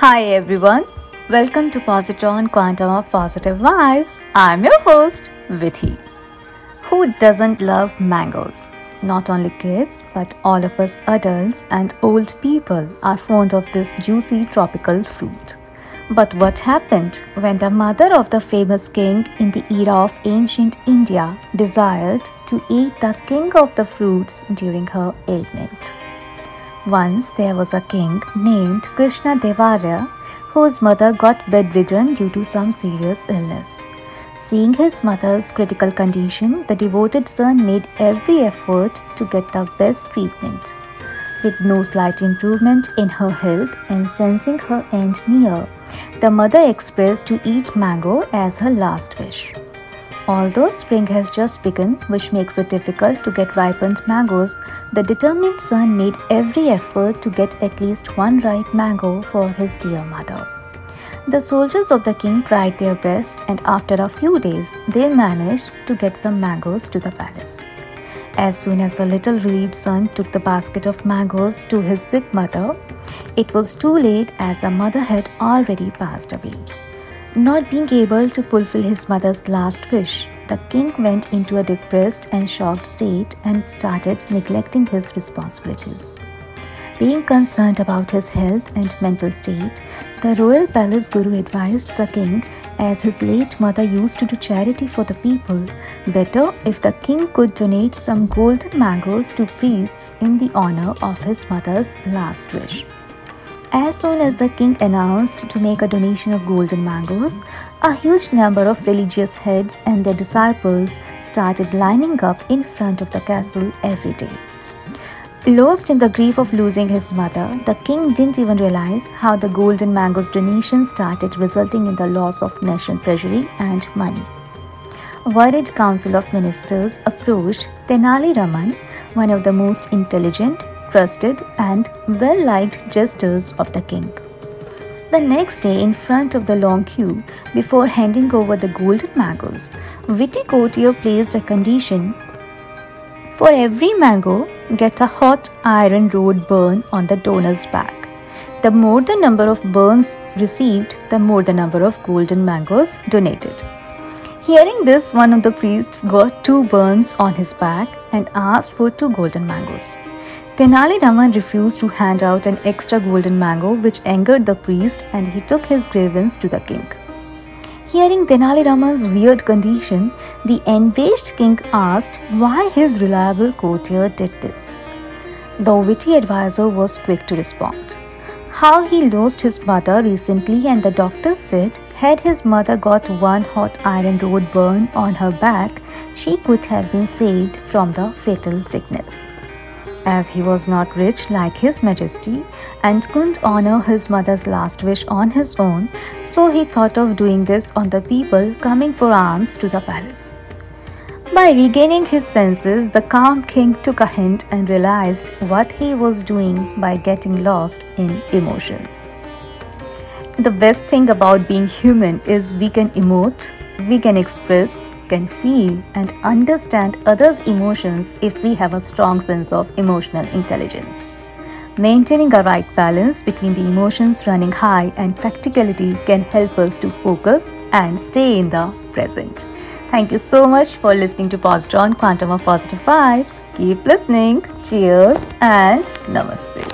Hi everyone, welcome to Positron Quantum of Positive Vibes. I'm your host, Vidhi. Who doesn't love mangoes? Not only kids, but all of us adults and old people are fond of this juicy tropical fruit. But what happened when the mother of the famous king in the era of ancient India desired to eat the king of the fruits during her ailment? Once there was a king named Krishna Devaraya whose mother got bedridden due to some serious illness. Seeing his mother's critical condition, the devoted son made every effort to get the best treatment. With no slight improvement in her health and sensing her end near, the mother expressed to eat mango as her last wish. Although spring has just begun, which makes it difficult to get ripened mangoes, the determined son made every effort to get at least one ripe mango for his dear mother. The soldiers of the king tried their best, and after a few days, they managed to get some mangoes to the palace. As soon as the little relieved son took the basket of mangoes to his sick mother, it was too late as the mother had already passed away. Not being able to fulfill his mother's last wish, the king went into a depressed and shocked state and started neglecting his responsibilities. Being concerned about his health and mental state, the royal palace guru advised the king, as his late mother used to do charity for the people, better if the king could donate some golden mangoes to priests in the honor of his mother's last wish. As soon as the king announced to make a donation of golden mangoes, a huge number of religious heads and their disciples started lining up in front of the castle every day. Lost in the grief of losing his mother, the king didn't even realize how the golden mangoes donation started resulting in the loss of national treasury and money. Worried council of ministers approached Tenali Raman, one of the most intelligent, trusted, and well liked jesters of the king. The next day, in front of the long queue, before handing over the golden mangoes, witty courtier placed a condition for every mango, get a hot iron rod burn on the donor's back. The more the number of burns received, the more the number of golden mangoes donated. Hearing this, one of the priests got two burns on his back and asked for two golden mangoes. Tenali Raman refused to hand out an extra golden mango, which angered the priest, and he took his grievance to the king. Hearing Tenali Raman's weird condition, the enraged king asked why his reliable courtier did this. The witty advisor was quick to respond. How he lost his mother recently, and the doctor said, had his mother got one hot iron rod burn on her back, she could have been saved from the fatal sickness as he was not rich like His Majesty and couldn't honor his mother's last wish on his own, so he thought of doing this on the people coming for alms to the palace. By regaining his senses, the calm king took a hint and realized what he was doing by getting lost in emotions. The best thing about being human is we can emote, we can express, can feel and understand others' emotions if we have a strong sense of emotional intelligence. Maintaining a right balance between the emotions running high and practicality can help us to focus and stay in the present. Thank you so much for listening to Positron Quantum of Positive Vibes. Keep listening. Cheers and Namaste.